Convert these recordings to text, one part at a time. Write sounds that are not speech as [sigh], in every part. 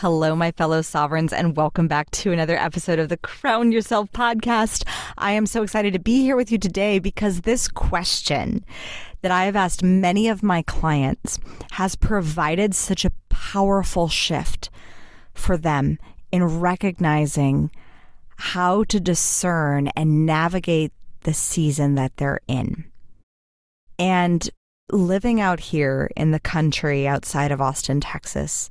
Hello, my fellow sovereigns, and welcome back to another episode of the Crown Yourself podcast. I am so excited to be here with you today because this question that I have asked many of my clients has provided such a powerful shift for them in recognizing how to discern and navigate the season that they're in. And living out here in the country outside of Austin, Texas,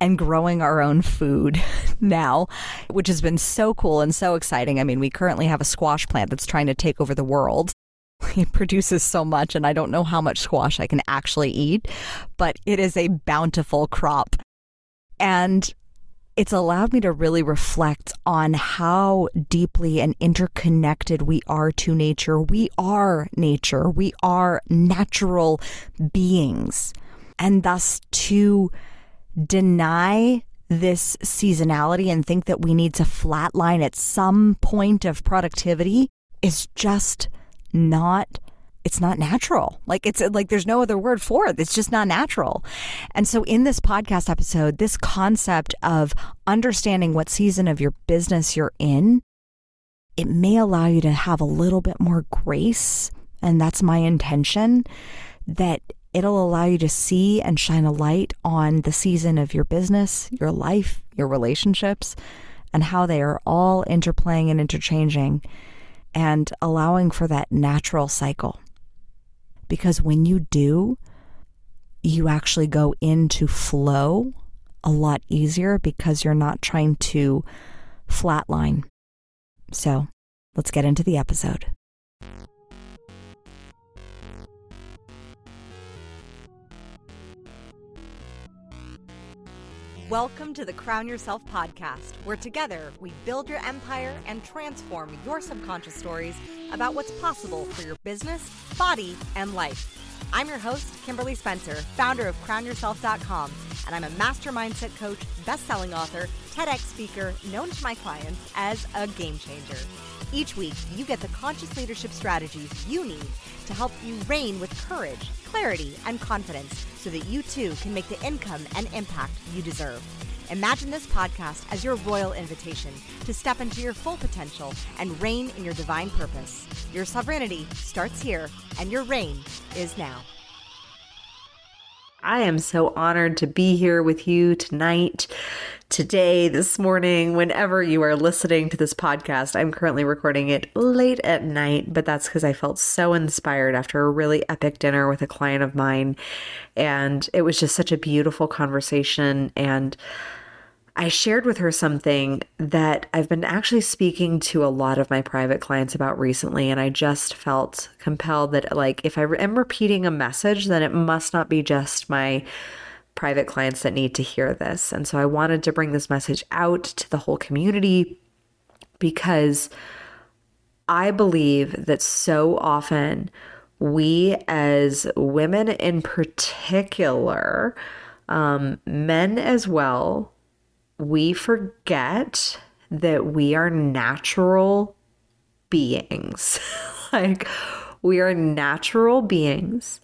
and growing our own food [laughs] now, which has been so cool and so exciting. I mean, we currently have a squash plant that's trying to take over the world. [laughs] It produces so much, and I don't know how much squash I can actually eat, but it is a bountiful crop. And it's allowed me to really reflect on how deeply and interconnected we are to nature. We are nature, we are natural beings. And thus, to deny this seasonality and think that we need to flatline at some point of productivity is just not it's not natural. Like it's like there's no other word for it. It's just not natural. And so in this podcast episode, this concept of understanding what season of your business you're in, it may allow you to have a little bit more grace, and that's my intention that it'll allow you to see and shine a light on the season of your business, your life, your relationships, and how they are all interplaying and interchanging and allowing for that natural cycle. Because when you do, you actually go into flow a lot easier because you're not trying to flatline. So let's get into the episode. Welcome to the Crown Yourself podcast, where together we build your empire and transform your subconscious stories about what's possible for your business, body, and life. I'm your host, Kimberly Spencer, founder of CrownYourself.com, and I'm a master mindset coach, best-selling author, TEDx speaker, known to my clients as a game changer. Each week, you get the conscious leadership strategies you need to help you reign with courage, clarity, and confidence so that you too can make the income and impact you deserve. Imagine this podcast as your royal invitation to step into your full potential and reign in your divine purpose. Your sovereignty starts here, and your reign is now. I am so honored to be here with you tonight, today, this morning, whenever you are listening to this podcast. I'm currently recording it late at night, but that's because I felt so inspired after a really epic dinner with a client of mine. And it was just such a beautiful conversation. And I shared with her something that I've been actually speaking to a lot of my private clients about recently. And I just felt compelled that, like, if I am repeating a message, then it must not be just my private clients that need to hear this. And so I wanted to bring this message out to the whole community because I believe that so often we, as women in particular, um, men as well, we forget that we are natural beings. [laughs] like, we are natural beings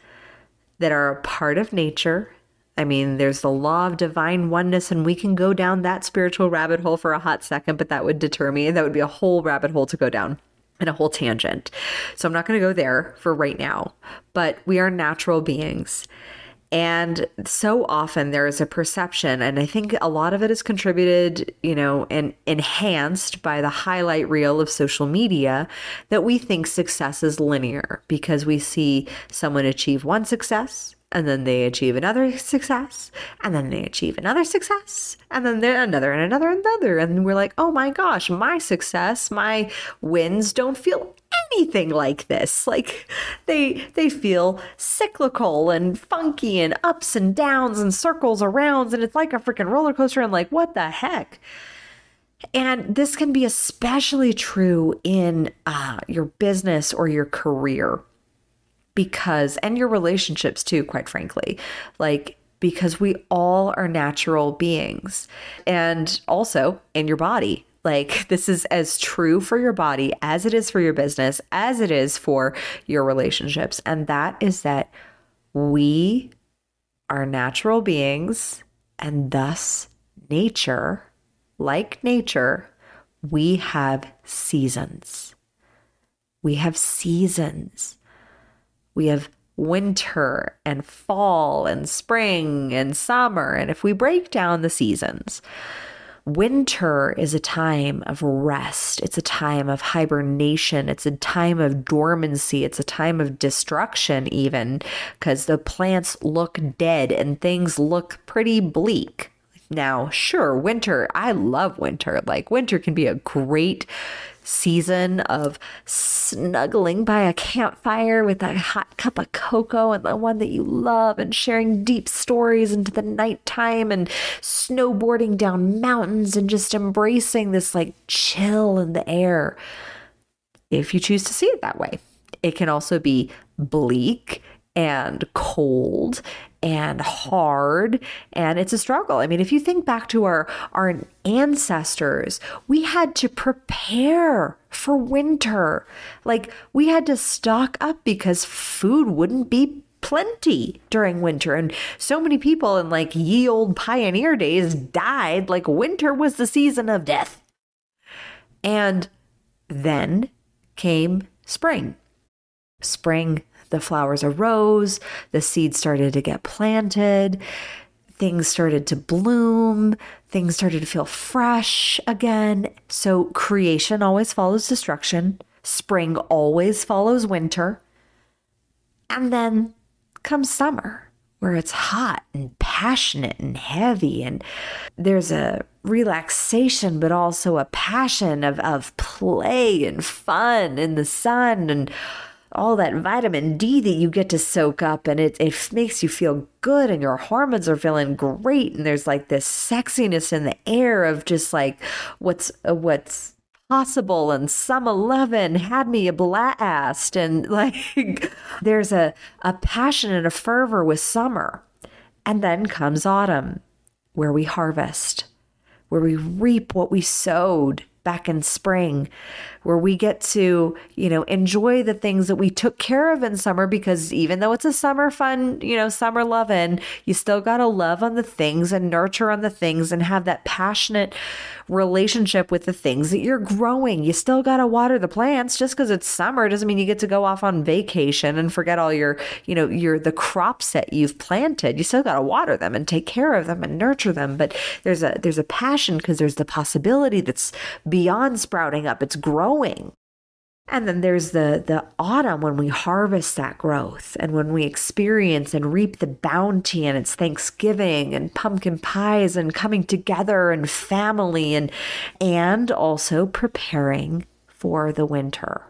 that are a part of nature. I mean, there's the law of divine oneness, and we can go down that spiritual rabbit hole for a hot second, but that would deter me. That would be a whole rabbit hole to go down and a whole tangent. So I'm not going to go there for right now, but we are natural beings. And so often there is a perception, and I think a lot of it is contributed, you know, and enhanced by the highlight reel of social media that we think success is linear because we see someone achieve one success and then they achieve another success, and then they achieve another success, and then another and another and another. And we're like, oh my gosh, my success, my wins don't feel anything like this. Like they they feel cyclical and funky and ups and downs and circles around and it's like a freaking roller coaster and like what the heck? And this can be especially true in uh, your business or your career because, and your relationships too, quite frankly. Like, because we all are natural beings. And also in your body, like, [laughs] this is as true for your body as it is for your business, as it is for your relationships. And that is that we are natural beings and thus nature, like nature, we have seasons. We have seasons. We have winter and fall and spring and summer. And if we break down the seasons, winter is a time of rest. It's a time of hibernation. It's a time of dormancy. It's a time of destruction, even because the plants look dead and things look pretty bleak. Now, sure, winter, I love winter. Like, winter can be a great season of snuggling by a campfire with a hot cup of cocoa and the one that you love and sharing deep stories into the nighttime and snowboarding down mountains and just embracing this like chill in the air. If you choose to see it that way, it can also be bleak and cold and hard and it's a struggle. I mean, if you think back to our our ancestors, we had to prepare for winter. Like we had to stock up because food wouldn't be plenty during winter and so many people in like ye old pioneer days died like winter was the season of death. And then came spring. Spring the flowers arose, the seeds started to get planted, things started to bloom, things started to feel fresh again. So creation always follows destruction, spring always follows winter. And then comes summer where it's hot and passionate and heavy and there's a relaxation but also a passion of, of play and fun in the sun and all that vitamin D that you get to soak up and it, it makes you feel good and your hormones are feeling great and there's like this sexiness in the air of just like what's uh, what's possible and some 11 had me a blast and [laughs] like there's a a passion and a fervor with summer and then comes autumn where we harvest where we reap what we sowed back in spring where we get to, you know, enjoy the things that we took care of in summer because even though it's a summer fun, you know, summer loving, you still got to love on the things and nurture on the things and have that passionate relationship with the things that you're growing. You still got to water the plants just because it's summer doesn't mean you get to go off on vacation and forget all your, you know, your the crops that you've planted. You still got to water them and take care of them and nurture them, but there's a there's a passion because there's the possibility that's beyond sprouting up. It's growing. And then there's the the autumn when we harvest that growth and when we experience and reap the bounty and it's Thanksgiving and pumpkin pies and coming together and family and and also preparing for the winter.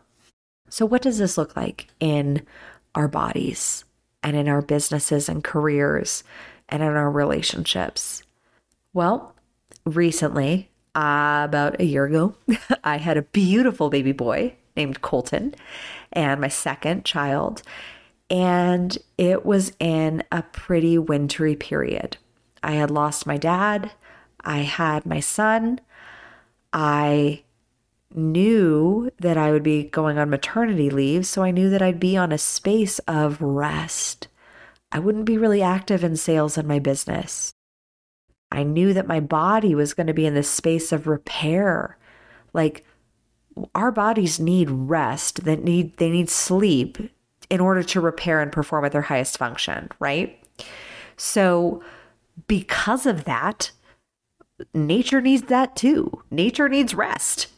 So what does this look like in our bodies and in our businesses and careers and in our relationships? Well, recently, uh, about a year ago, [laughs] I had a beautiful baby boy named Colton and my second child. And it was in a pretty wintry period. I had lost my dad. I had my son. I knew that I would be going on maternity leave. So I knew that I'd be on a space of rest. I wouldn't be really active in sales in my business. I knew that my body was going to be in this space of repair. Like our bodies need rest, that need they need sleep in order to repair and perform at their highest function, right? So because of that, nature needs that too. Nature needs rest.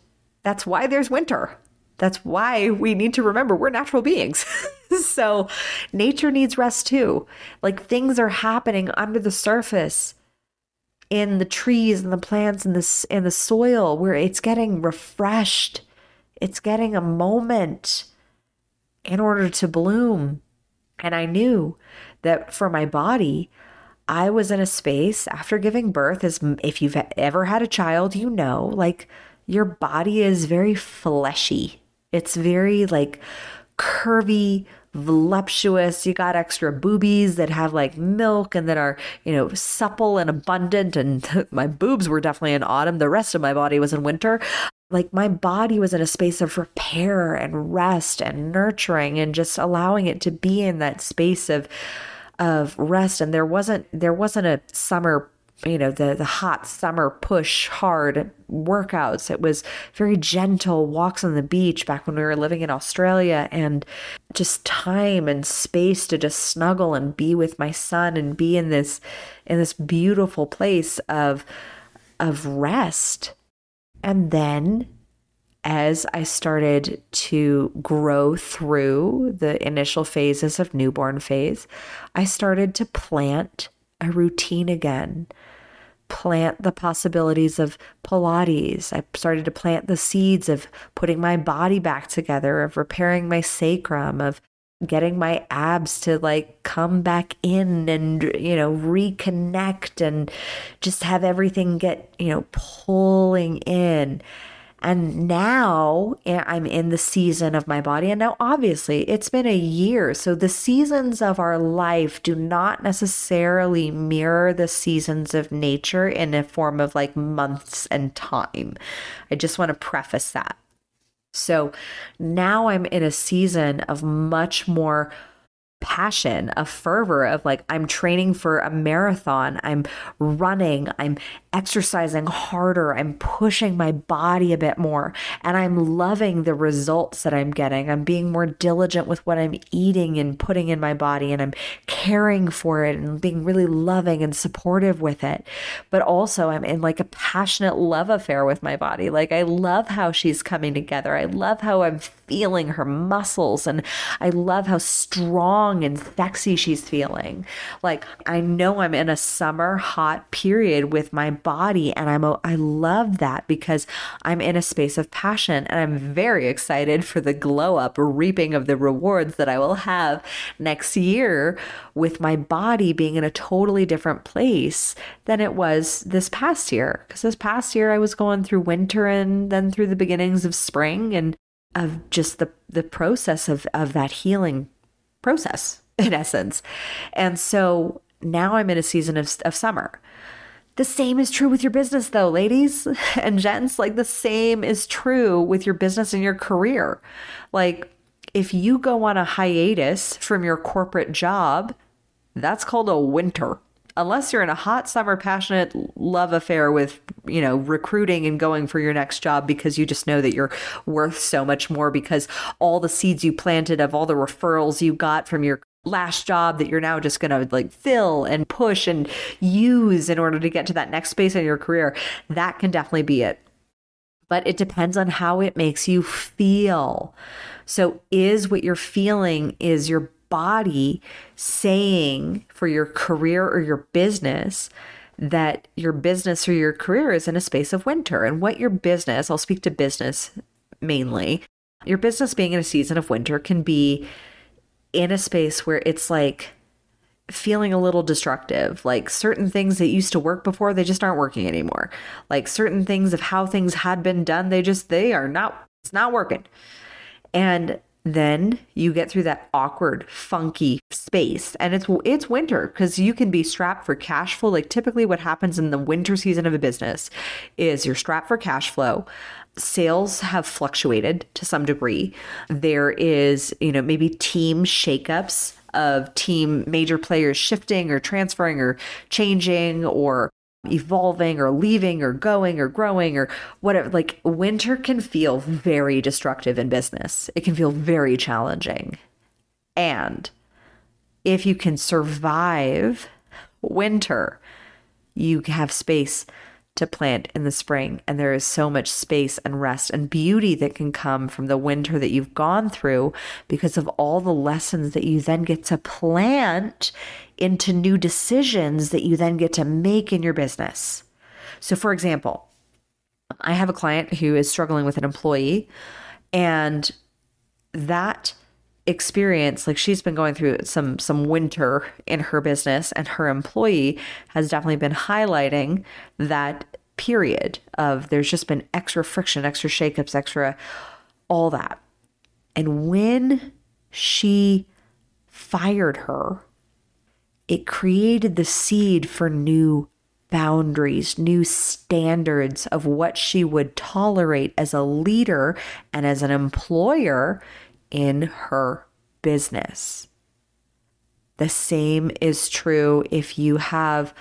That's why there's winter. That's why we need to remember we're natural beings. [laughs] so nature needs rest too. Like things are happening under the surface in the trees and the plants and the and the soil where it's getting refreshed. It's getting a moment in order to bloom. And I knew that for my body, I was in a space after giving birth as if you've ever had a child, you know, like your body is very fleshy. It's very like curvy, voluptuous. You got extra boobies that have like milk and that are, you know, supple and abundant. And [laughs] my boobs were definitely in autumn. The rest of my body was in winter. Like my body was in a space of repair and rest and nurturing and just allowing it to be in that space of of rest and there wasn't there wasn't a summer you know the the hot summer push hard workouts. It was very gentle walks on the beach back when we were living in Australia and just time and space to just snuggle and be with my son and be in this in this beautiful place of of rest. And then as I started to grow through the initial phases of newborn phase, I started to plant a routine again plant the possibilities of Pilates. I started to plant the seeds of putting my body back together, of repairing my sacrum, of getting my abs to like come back in and, you know, reconnect and just have everything get, you know, pulling in. And now eh, I'm in the season of my body. And now, obviously, it's been a year. So the seasons of our life do not necessarily mirror the seasons of nature in a form of like months and time. I just want to preface that. So now I'm in a season of much more passion, a fervor of like, I'm training for a marathon, I'm running, I'm exercising harder, I'm pushing my body a bit more, and I'm loving the results that I'm getting. I'm being more diligent with what I'm eating and putting in my body, and I'm caring for it and being really loving and supportive with it. But also, I'm in like a passionate love affair with my body. Like, I love how she's coming together. I love how I'm feeling her muscles, and I love how strong and sexy she's feeling. Like, I know I'm in a summer hot period with my body, and I'm, I love that because I'm in a space of passion, and I'm very excited for the glow up reaping of the rewards that I will have next year with my body being in a totally different place than it was this past year. Because this past year, I was going through winter and then through the beginnings of spring, and of just the the process of of that healing process [laughs] in essence. And so now I'm in a season of of summer. The same is true with your business though, ladies [laughs] and gents, like the same is true with your business and your career. Like if you go on a hiatus from your corporate job, that's called a winter unless you're in a hot summer passionate love affair with you know recruiting and going for your next job because you just know that you're worth so much more because all the seeds you planted of all the referrals you got from your last job that you're now just going to like fill and push and use in order to get to that next space in your career. That can definitely be it. But it depends on how it makes you feel. So is what you're feeling is your body saying for your career or your business that your business or your career is in a space of winter? And what your business, I'll speak to business mainly, your business being in a season of winter can be in a space where it's like feeling a little destructive. Like certain things that used to work before, they just aren't working anymore. Like certain things of how things had been done, they just, they are not, it's not working. And then you get through that awkward funky space and it's it's winter because you can be strapped for cash flow like typically what happens in the winter season of a business is you're strapped for cash flow sales have fluctuated to some degree there is you know maybe team shakeups of team major players shifting or transferring or changing or evolving or leaving or going or growing or whatever. Like winter can feel very destructive in business, it can feel very challenging. And if you can survive winter, you have space to plant in the spring. And there is so much space and rest and beauty that can come from the winter that you've gone through because of all the lessons that you then get to plant into new decisions that you then get to make in your business. So, for example, I have a client who is struggling with an employee, and that experience like she's been going through some some winter in her business and her employee has definitely been highlighting that period of there's just been extra friction extra shakeups extra all that. And when she fired her it created the seed for new boundaries, new standards of what she would tolerate as a leader and as an employer in her business. The same is true if you have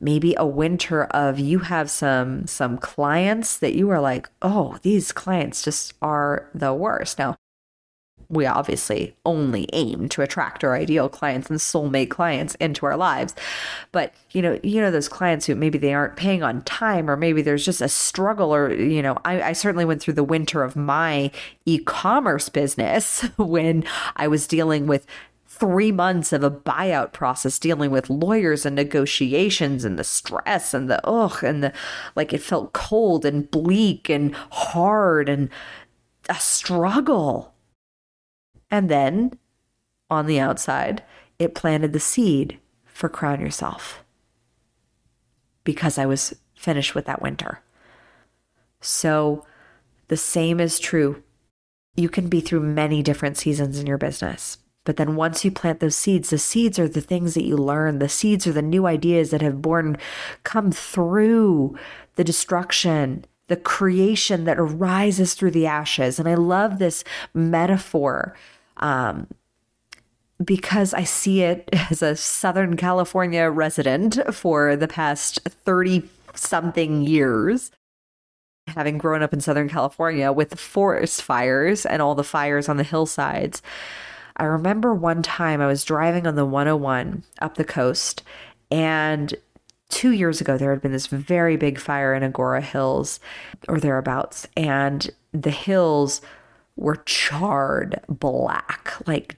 maybe a winter of you have some some clients that you are like, "Oh, these clients just are the worst." Now, we obviously only aim to attract our ideal clients and soulmate clients into our lives. But you know you know those clients who maybe they aren't paying on time or maybe there's just a struggle or you know i, I certainly went through the winter of my e-commerce business [laughs] when i was dealing with three months of a buyout process dealing with lawyers and negotiations and the stress and the ugh and the like it felt cold and bleak and hard and a struggle and then on the outside, it planted the seed for Crown Yourself because I was finished with that winter. So the same is true. You can be through many different seasons in your business. But then once you plant those seeds, the seeds are the things that you learn. The seeds are the new ideas that have born come through the destruction, the creation that arises through the ashes. And I love this metaphor um, because I see it [laughs] as a Southern California resident for the past 30 something years, having grown up in Southern California with forest fires and all the fires on the hillsides. I remember one time I was driving on the 101 up the coast, and two years ago there had been this very big fire in Agoura Hills or thereabouts, and the hills were charred black, like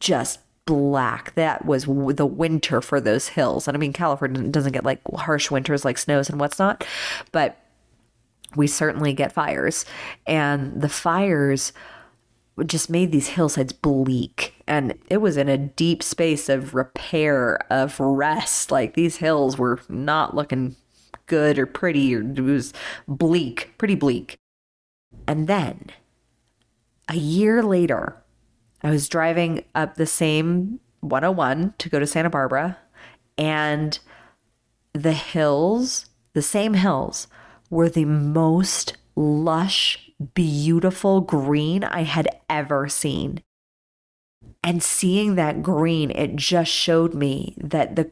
just black. That was the winter for those hills. And I mean, California doesn't get like harsh winters like snows and what's not, but we certainly get fires. And the fires just made these hillsides bleak. And it was in a deep space of repair, of rest. Like these hills were not looking good or pretty, or it was bleak, pretty bleak. And then a year later, I was driving up the same 101 to go to Santa Barbara, and the hills, the same hills, were the most lush, beautiful green I had ever seen. And seeing that green, it just showed me that the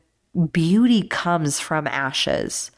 beauty comes from ashes.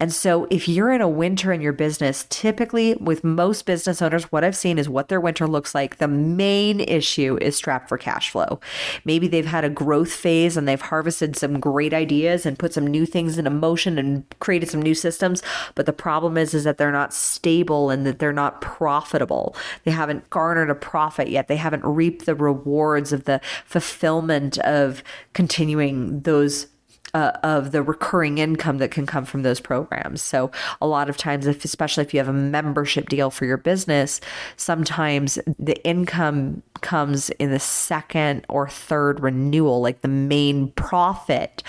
And so, if you're in a winter in your business, typically with most business owners, what I've seen is what their winter looks like. The main issue is strapped for cash flow. Maybe they've had a growth phase and they've harvested some great ideas and put some new things into motion and created some new systems. But the problem is, is that they're not stable and that they're not profitable. They haven't garnered a profit yet. They haven't reaped the rewards of the fulfillment of continuing those uh, of the recurring income that can come from those programs. So a lot of times, if especially if you have a membership deal for your business, sometimes the income comes in the second or third renewal, like the main profit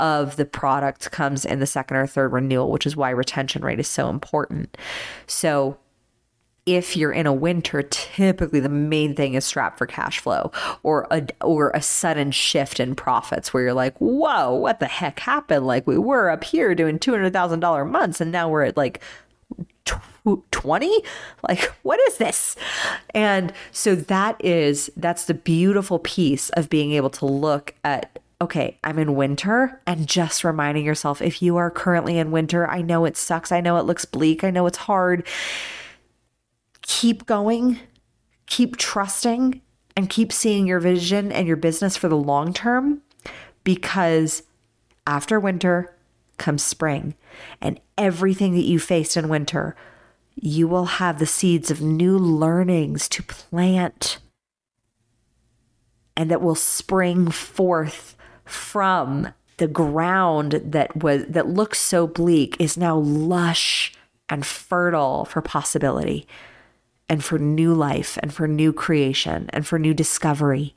of the product comes in the second or third renewal, which is why retention rate is so important. So if you're in a winter, typically the main thing is strapped for cash flow or a or a sudden shift in profits where you're like, whoa, what the heck happened? Like we were up here doing two hundred thousand dollar months, and now we're at like 20 like what is this and so that is that's the beautiful piece of being able to look at okay, I'm in winter, and just reminding yourself if you are currently in winter, I know it sucks. I know it looks bleak. I know it's hard keep going, keep trusting, and keep seeing your vision and your business for the long term because after winter comes spring, and everything that you faced in winter, you will have the seeds of new learnings to plant and that will spring forth from the ground that was that looks so bleak is now lush and fertile for possibility and for new life and for new creation and for new discovery.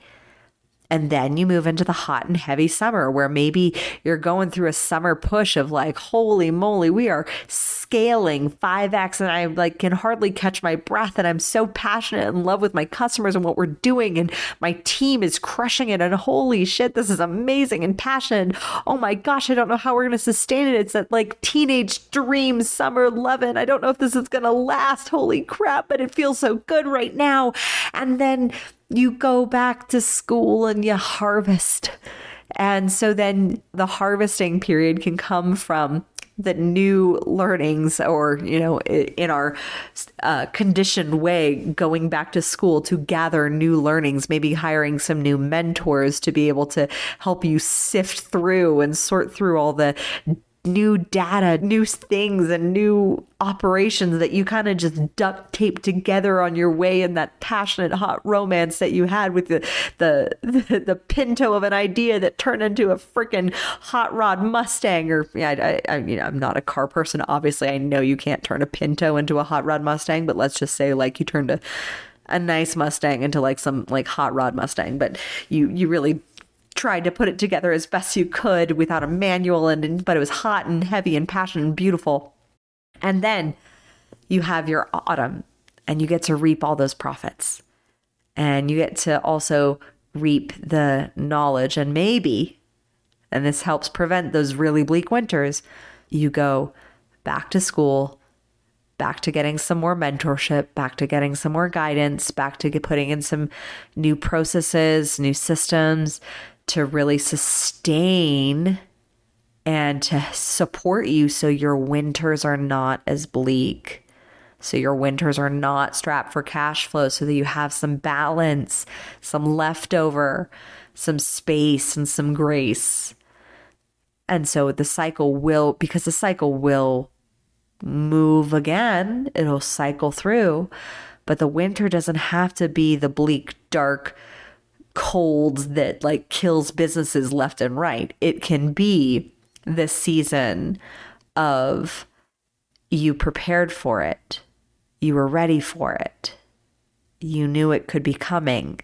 And then you move into the hot and heavy summer where maybe you're going through a summer push of like, holy moly, we are scaling 5x and I like can hardly catch my breath and I'm so passionate and in love with my customers and what we're doing and my team is crushing it and holy shit, this is amazing and passionate. Oh my gosh, I don't know how we're going to sustain it. It's that like teenage dream summer loving. I don't know if this is going to last. Holy crap, but it feels so good right now. And then you go back to school and you harvest. And so then the harvesting period can come from the new learnings or you know in our uh, conditioned way going back to school to gather new learnings maybe hiring some new mentors to be able to help you sift through and sort through all the new data, new things, and new operations that you kind of just duct tape together on your way in that passionate hot romance that you had with the the the, [laughs] the pinto of an idea that turned into a freaking hot rod Mustang. Or yeah, I, I mean, I'm not a car person. Obviously, I know you can't turn a pinto into a hot rod Mustang, but let's just say like you turned a a nice Mustang into like some like hot rod Mustang, but you you really tried to put it together as best you could without a manual and but it was hot and heavy and passionate and beautiful. And then you have your autumn and you get to reap all those profits. And you get to also reap the knowledge and maybe and this helps prevent those really bleak winters, you go back to school, back to getting some more mentorship, back to getting some more guidance, back to putting in some new processes, new systems, to really sustain and to support you so your winters are not as bleak. So your winters are not strapped for cash flow so that you have some balance, some leftover, some space, and some grace. And so the cycle will, because the cycle will move again, it'll cycle through. But the winter doesn't have to be the bleak, dark, cold that like kills businesses left and right. It can be this season of you prepared for it, you were ready for it, you knew it could be coming,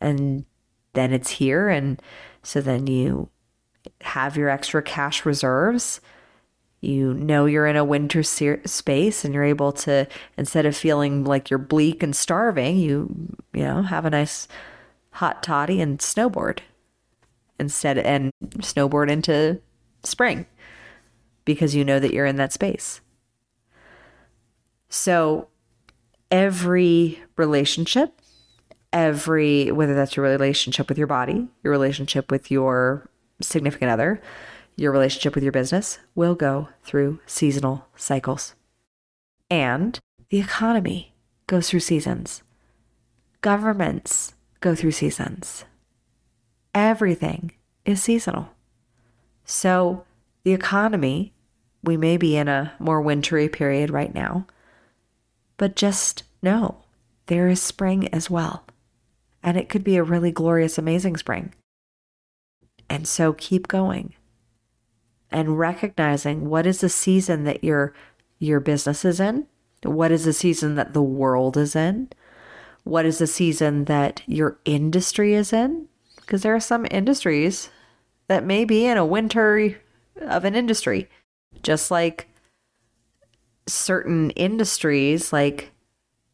and then it's here. And so then you have your extra cash reserves. You know you're in a winter space and you're able to, instead of feeling like you're bleak and starving, you, you know, have a nice hot toddy and snowboard instead and snowboard into spring because you know that you're in that space. So every relationship, every whether that's your relationship with your body, your relationship with your significant other, your relationship with your business will go through seasonal cycles. And the economy goes through seasons. Governments go through seasons. Everything is seasonal. So, the economy, we may be in a more wintry period right now, but just know there is spring as well. And it could be a really glorious, amazing spring. And so keep going and recognizing what is the season that your your business is in, what is the season that the world is in, what is the season that your industry is in? Because there are some industries that may be in a winter of an industry, just like certain industries, like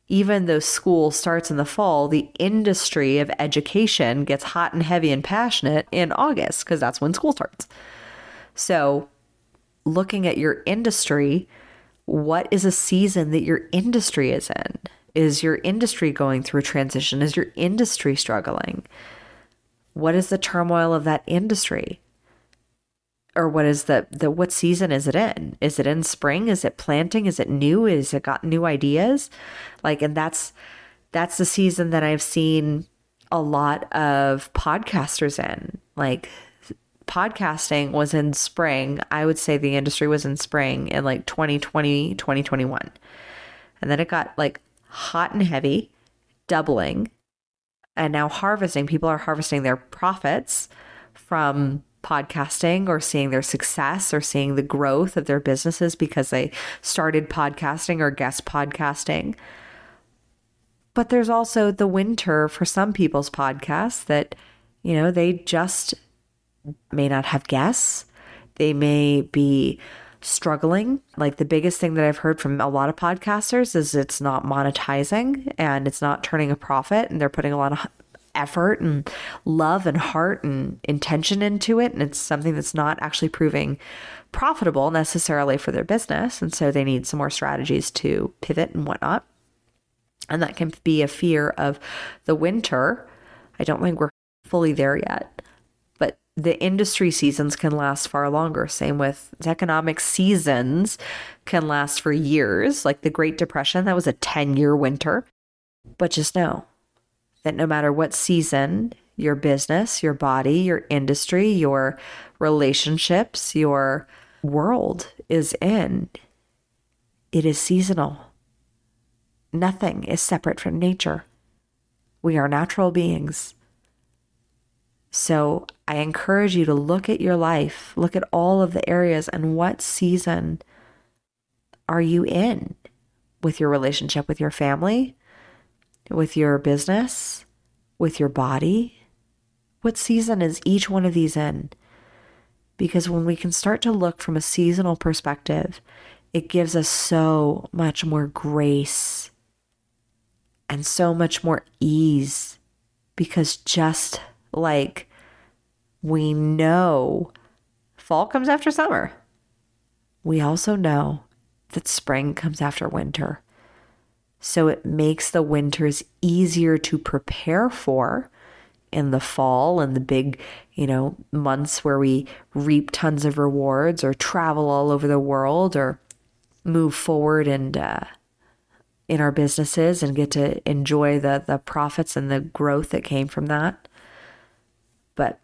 even though school starts in the fall, the industry of education gets hot and heavy and passionate in August because that's when school starts. So, looking at your industry, what is a season that your industry is in? Is your industry going through a transition? Is your industry struggling? What is the turmoil of that industry? Or what is the, the what season is it in? Is it in spring? Is it planting? Is it new? Is it got new ideas? Like and that's that's the season that I've seen a lot of podcasters in. Like podcasting was in spring. I would say the industry was in spring in like 2020, 2021. And then it got like hot and heavy, doubling, and now harvesting. People are harvesting their profits from podcasting or seeing their success or seeing the growth of their businesses because they started podcasting or guest podcasting. But there's also the winter for some people's podcasts that, you know, they just may not have guests. They may be struggling. Like the biggest thing that I've heard from a lot of podcasters is it's not monetizing and it's not turning a profit and they're putting a lot of effort and love and heart and intention into it and it's something that's not actually proving profitable necessarily for their business and so they need some more strategies to pivot and whatnot. And that can be a fear of the winter. I don't think we're fully there yet the industry seasons can last far longer. Same with economic seasons can last for years. Like the Great Depression, that was a 10 year winter. But just know that no matter what season your business, your body, your industry, your relationships, your world is in, it is seasonal. Nothing is separate from nature. We are natural beings. So I encourage you to look at your life, look at all of the areas and what season are you in with your relationship with your family, with your business, with your body? What season is each one of these in? Because when we can start to look from a seasonal perspective, it gives us so much more grace and so much more ease because just like we know fall comes after summer. We also know that spring comes after winter. So it makes the winters easier to prepare for in the fall and the big, you know, months where we reap tons of rewards or travel all over the world or move forward and uh, in our businesses and get to enjoy the the profits and the growth that came from that. But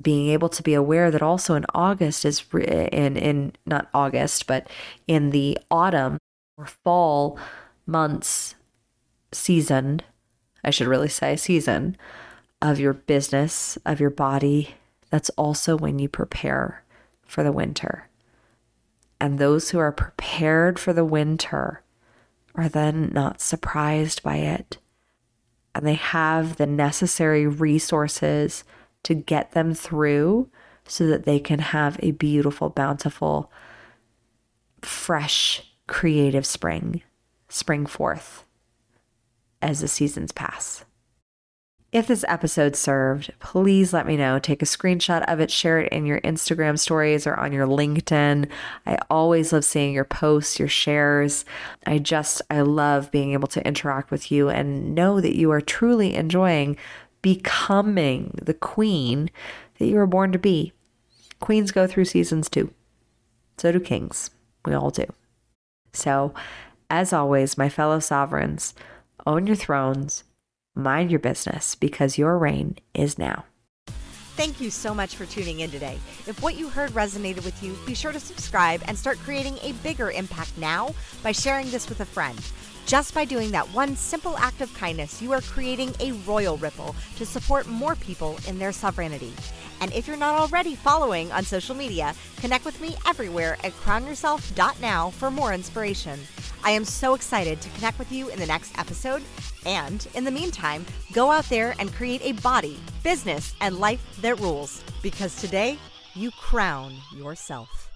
being able to be aware that also in August is in in not August, but in the autumn or fall months season, I should really say season of your business, of your body, that's also when you prepare for the winter. And those who are prepared for the winter are then not surprised by it. And they have the necessary resources to get them through so that they can have a beautiful, bountiful, fresh, creative spring spring forth as the seasons pass. If this episode served, please let me know. Take a screenshot of it, share it in your Instagram stories or on your LinkedIn. I always love seeing your posts, your shares. I just, I love being able to interact with you and know that you are truly enjoying becoming the queen that you were born to be. Queens go through seasons too. So do kings. We all do. So, as always, my fellow sovereigns, own your thrones Mind your business because your reign is now. Thank you so much for tuning in today. If what you heard resonated with you, be sure to subscribe and start creating a bigger impact now by sharing this with a friend. Just by doing that one simple act of kindness, you are creating a royal ripple to support more people in their sovereignty. And if you're not already following on social media, connect with me everywhere at crownyourself.now for more inspiration. I am so excited to connect with you in the next episode. And in the meantime, go out there and create a body, business, and life that rules. Because today, you crown yourself.